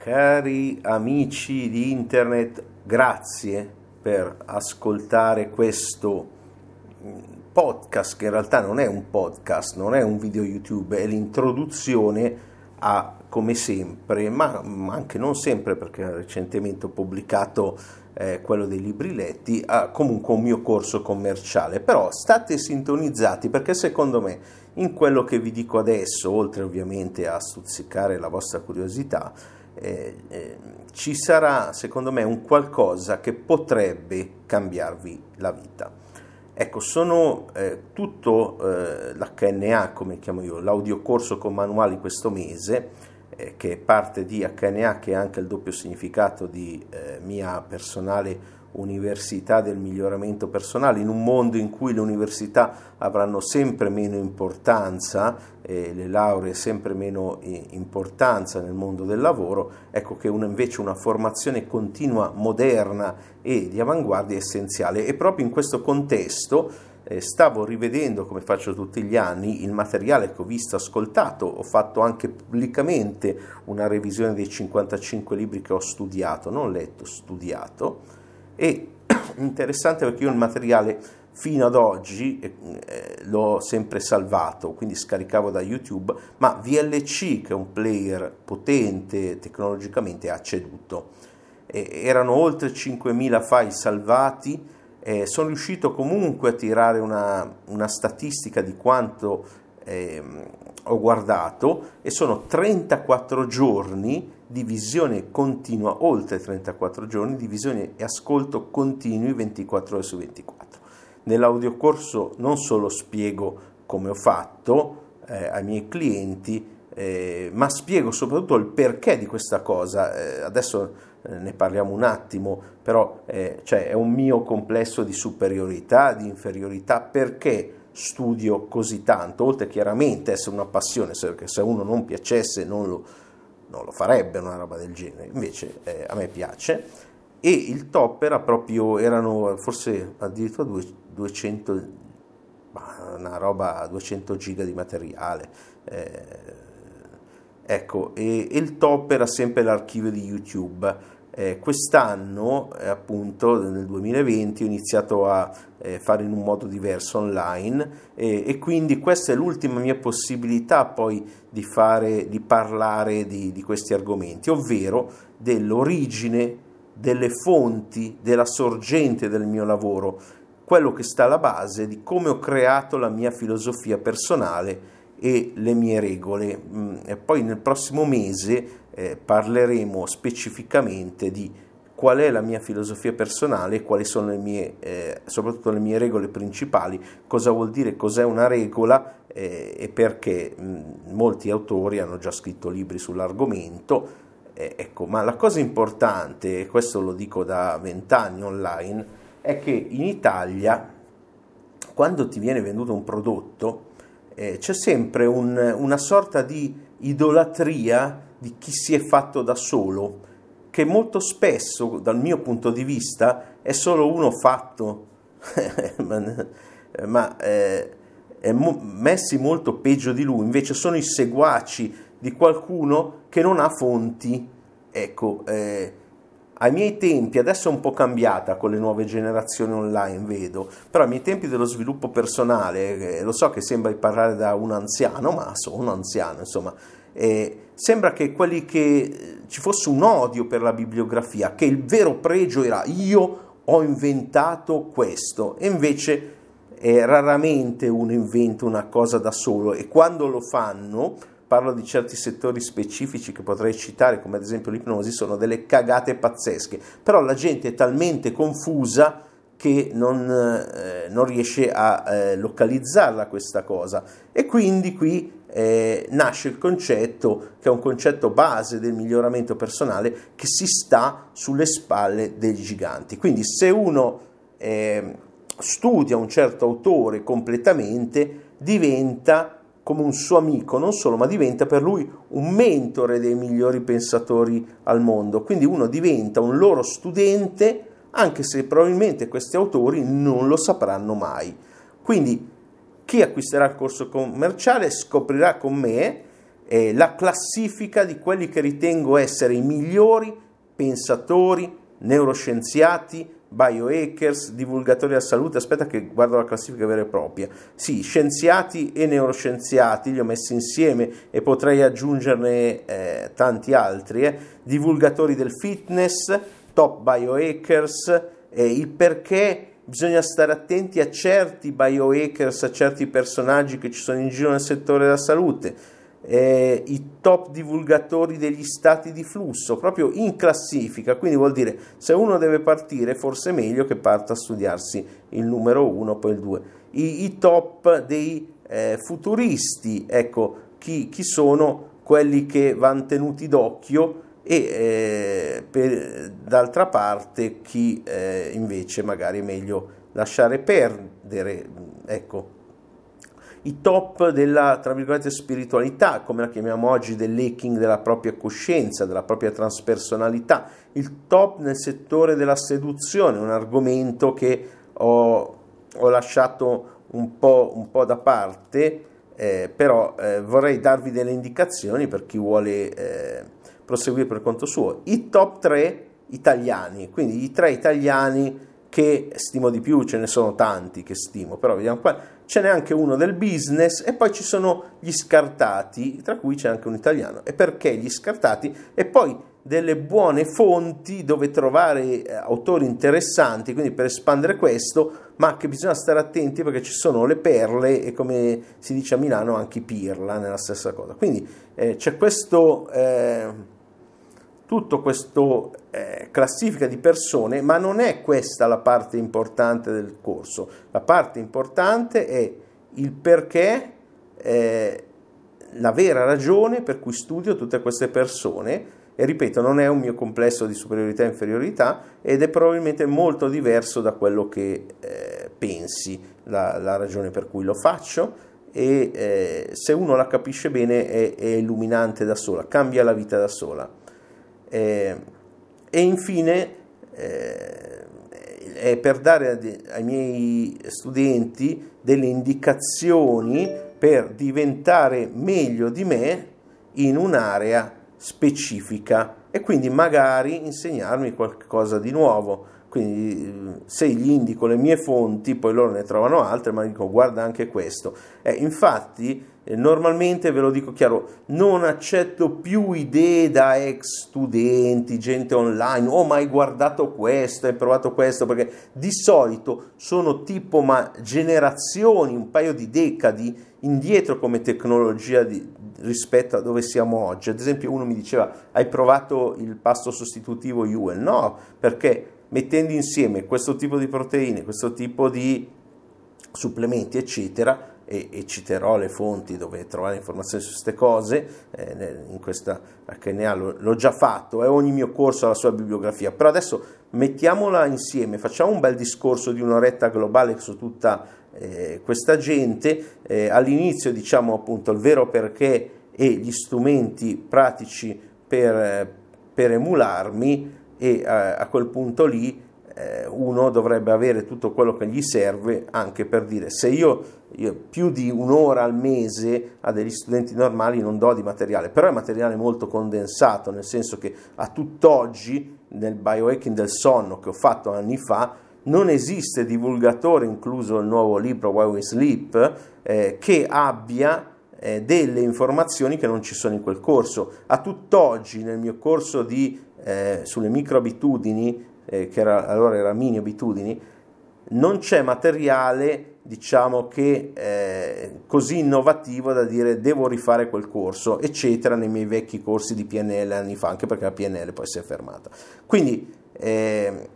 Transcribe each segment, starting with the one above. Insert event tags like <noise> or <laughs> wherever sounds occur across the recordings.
Cari amici di internet, grazie per ascoltare questo podcast che in realtà non è un podcast, non è un video YouTube, è l'introduzione a come sempre, ma anche non sempre perché recentemente ho pubblicato eh, quello dei libri letti, a comunque un mio corso commerciale. Però state sintonizzati perché secondo me in quello che vi dico adesso, oltre ovviamente a stuzzicare la vostra curiosità, eh, eh, ci sarà secondo me un qualcosa che potrebbe cambiarvi la vita. Ecco, sono eh, tutto eh, l'HNA, come chiamo io, l'audiocorso con manuali questo mese, eh, che è parte di HNA, che ha anche il doppio significato di mia personale università del miglioramento personale, in un mondo in cui le università avranno sempre meno importanza, e le lauree sempre meno importanza nel mondo del lavoro, ecco che una, invece una formazione continua, moderna e di avanguardia è essenziale. E proprio in questo contesto eh, stavo rivedendo, come faccio tutti gli anni, il materiale che ho visto, ascoltato, ho fatto anche pubblicamente una revisione dei 55 libri che ho studiato, non letto, studiato, e <clears throat> interessante perché io il materiale fino ad oggi eh, l'ho sempre salvato, quindi scaricavo da YouTube, ma VLC, che è un player potente tecnologicamente, ha ceduto. E erano oltre 5.000 file salvati, eh, sono riuscito comunque a tirare una, una statistica di quanto eh, ho guardato e sono 34 giorni di visione continua, oltre 34 giorni di visione e ascolto continui 24 ore su 24. Nell'audiocorso non solo spiego come ho fatto eh, ai miei clienti, eh, ma spiego soprattutto il perché di questa cosa. Eh, adesso eh, ne parliamo un attimo, però eh, cioè, è un mio complesso di superiorità, di inferiorità, perché studio così tanto, oltre chiaramente essere una passione, perché se uno non piacesse non lo, non lo farebbe una roba del genere, invece eh, a me piace. E il top era proprio, erano forse addirittura 200, una roba, 200 giga di materiale. Eh, ecco, e, e il top era sempre l'archivio di YouTube eh, quest'anno, eh, appunto nel 2020, ho iniziato a eh, fare in un modo diverso online e quindi questa è l'ultima mia possibilità poi di, fare, di parlare di, di questi argomenti, ovvero dell'origine, delle fonti, della sorgente del mio lavoro, quello che sta alla base di come ho creato la mia filosofia personale e le mie regole. Mm, e poi nel prossimo mese eh, parleremo specificamente di qual è la mia filosofia personale, quali sono le mie, eh, soprattutto le mie regole principali, cosa vuol dire, cos'è una regola eh, e perché mh, mm, molti autori hanno già scritto libri sull'argomento. Eh, ecco, ma la cosa importante, e questo lo dico da vent'anni online, è che in Italia, quando ti viene venduto un prodotto, eh, c'è sempre un, una sorta di idolatria di chi si è fatto da solo, che molto spesso, dal mio punto di vista, è solo uno fatto, <laughs> ma eh, è mo- messi molto peggio di lui, invece sono i seguaci di qualcuno che non ha fonti. Ecco, eh, ai miei tempi, adesso è un po' cambiata con le nuove generazioni online, vedo, però ai miei tempi dello sviluppo personale, eh, lo so che sembra di parlare da un anziano, ma sono un anziano, insomma, eh, sembra che che eh, ci fosse un odio per la bibliografia, che il vero pregio era io ho inventato questo, e invece è raramente uno inventa una cosa da solo e quando lo fanno, parlo di certi settori specifici che potrei citare, come ad esempio l'ipnosi, sono delle cagate pazzesche, però la gente è talmente confusa che non, eh, non riesce a eh, localizzarla questa cosa e quindi qui eh, nasce il concetto, che è un concetto base del miglioramento personale, che si sta sulle spalle dei giganti. Quindi se uno eh, studia un certo autore completamente, diventa come un suo amico, non solo, ma diventa per lui un mentore dei migliori pensatori al mondo. Quindi uno diventa un loro studente, anche se probabilmente questi autori non lo sapranno mai. Quindi chi acquisterà il corso commerciale scoprirà con me eh, la classifica di quelli che ritengo essere i migliori pensatori, neuroscienziati, biohackers, divulgatori della salute, aspetta che guardo la classifica vera e propria, sì, scienziati e neuroscienziati, li ho messi insieme e potrei aggiungerne eh, tanti altri, eh. divulgatori del fitness, top biohackers, eh, il perché bisogna stare attenti a certi biohackers, a certi personaggi che ci sono in giro nel settore della salute, eh, i top divulgatori degli stati di flusso, proprio in classifica, quindi vuol dire se uno deve partire forse è meglio che parta a studiarsi il numero uno, poi il due. I, i top dei eh, futuristi, ecco, chi, chi, sono? Quelli che vanno tenuti d'occhio e eh, per, d'altra parte chi eh, invece magari è meglio lasciare perdere, ecco i top della, tra virgolette, spiritualità, come la chiamiamo oggi, dell'hacking della propria coscienza, della propria transpersonalità, il top nel settore della seduzione, un argomento che ho, ho lasciato un po', un po', da parte, eh, però eh, vorrei darvi delle indicazioni per chi vuole eh, proseguire per conto suo. I top 3 italiani, quindi i tre italiani che stimo di più, ce ne sono tanti che stimo, però vediamo qua ce n'è anche uno del business e poi ci sono gli scartati, tra cui c'è anche un italiano. E perché gli scartati? E poi delle buone fonti dove trovare eh, autori interessanti, quindi per espandere questo, ma che bisogna stare attenti perché ci sono le perle e come si dice a Milano anche i pirla nella stessa cosa. Quindi eh, c'è questo... Eh, tutto questo eh, classifica di persone, ma non è questa la parte importante del corso. La parte importante è il perché, eh, la vera ragione per cui studio tutte queste persone e ripeto, non è un mio complesso di superiorità e inferiorità ed è probabilmente molto diverso da quello che eh, pensi, la, la, ragione per cui lo faccio e eh, se uno la capisce bene è, è illuminante da sola, cambia la vita da sola. Eh, e infine, eh, è per dare ai miei studenti delle indicazioni per diventare meglio di me in un'area specifica e quindi magari insegnarmi qualcosa di nuovo. Quindi se gli indico le mie fonti, poi loro ne trovano altre, ma dico guarda anche questo. Eh, infatti normalmente ve lo dico chiaro, non accetto più idee da ex studenti, gente online, oh ma hai guardato questo, hai provato questo, perché di solito sono tipo ma generazioni, un paio di decadi indietro come tecnologia di, rispetto a dove siamo oggi. Ad esempio uno mi diceva hai provato il pasto sostitutivo UL? No, perché mettendo insieme questo tipo di proteine, questo tipo di supplementi, eccetera, e, e, citerò le fonti dove trovare informazioni su queste cose, eh, in questa HNA l'ho, l'ho già fatto, eh, ogni mio corso ha la sua bibliografia, però adesso mettiamola insieme, facciamo un bel discorso di un'oretta globale su tutta eh, questa gente, eh, all'inizio diciamo appunto il vero perché e gli strumenti pratici per, per emularmi e a, a quel punto lì eh, uno dovrebbe avere tutto quello che gli serve anche per dire se io, io, più di un'ora al mese a degli studenti normali non do di materiale, però è materiale molto condensato, nel senso che a tutt'oggi nel biohacking del sonno che ho fatto anni fa non esiste divulgatore, incluso il nuovo libro Why We Sleep, eh, che abbia eh, delle informazioni che non ci sono in quel corso. A tutt'oggi nel mio corso di, eh, sulle microabitudini eh, che era, allora era mini abitudini, non c'è materiale diciamo che eh, così innovativo da dire devo rifare quel corso eccetera nei miei vecchi corsi di PNL anni fa anche perché la PNL poi si è fermata. Quindi eh,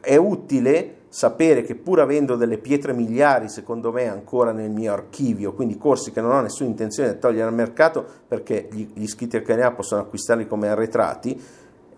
è utile sapere che pur avendo delle pietre miliari secondo me ancora nel mio archivio quindi corsi che non ho nessuna intenzione di togliere al mercato perché gli, gli iscritti al canale possono acquistarli come arretrati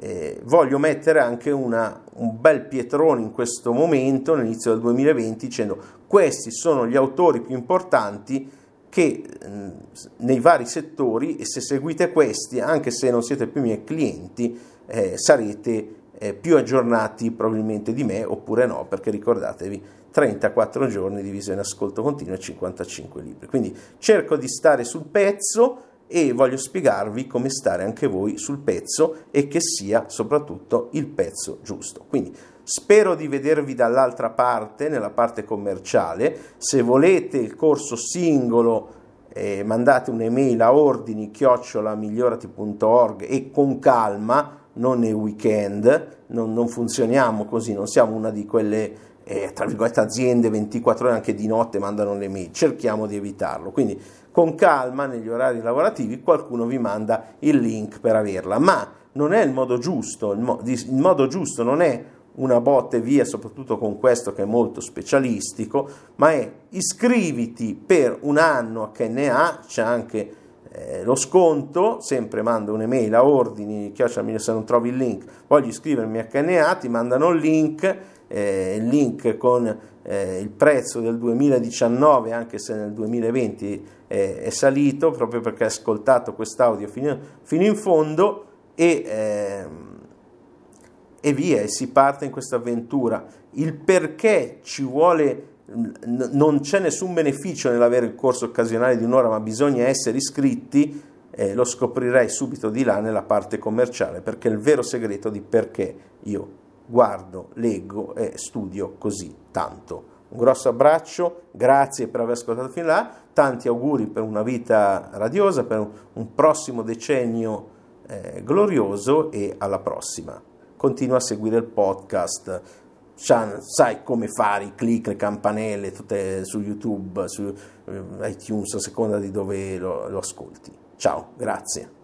eh, voglio mettere anche una, un bel pietrone in questo momento, all'inizio del 2020, dicendo questi sono gli autori più importanti che mh, nei vari settori e se seguite questi, anche se non siete più miei clienti, eh, sarete eh, più aggiornati probabilmente di me oppure no, perché ricordatevi, 34 giorni diviso in ascolto continuo e 55 libri. Quindi cerco di stare sul pezzo e voglio spiegarvi come stare anche voi sul pezzo e che sia soprattutto il pezzo giusto. Quindi spero di vedervi dall'altra parte, nella parte commerciale. Se volete il corso singolo eh, mandate un'email a ordini chiocciolamigliorati.org e con calma, non nei weekend, non, non funzioniamo così, non siamo una di quelle eh, tra virgolette aziende 24 ore anche di notte mandano le mail, cerchiamo di evitarlo. Quindi con calma negli orari lavorativi qualcuno vi manda il link per averla, ma non è il modo giusto, il, mo- il modo giusto non è una botte via, soprattutto con questo che è molto specialistico, ma è iscriviti per un anno a KNA, c'è anche eh, lo sconto, sempre mando un'email a ordini, chiocciolami se non trovi il link, voglio iscrivermi a KNA, ti mandano il link, eh, il link con eh, il prezzo del 2019, anche se nel 2020 eh, è salito, proprio perché hai ascoltato quest'audio fino, fino in fondo e ehm, e via, e si parte in questa avventura. Il perché ci vuole, non c'è nessun beneficio nell'avere il corso occasionale di un'ora, ma bisogna essere iscritti, eh, lo scoprirei subito di là nella parte commerciale, perché è il vero segreto di perché io guardo, leggo e studio così tanto. Un grosso abbraccio, grazie per aver ascoltato fin là, tanti auguri per una vita radiosa, per un, prossimo decennio eh, glorioso e alla prossima continua a seguire il podcast, sai come fare i click, le campanelle, tutte su YouTube, su eh, iTunes, a seconda di dove lo, lo ascolti. Ciao, grazie.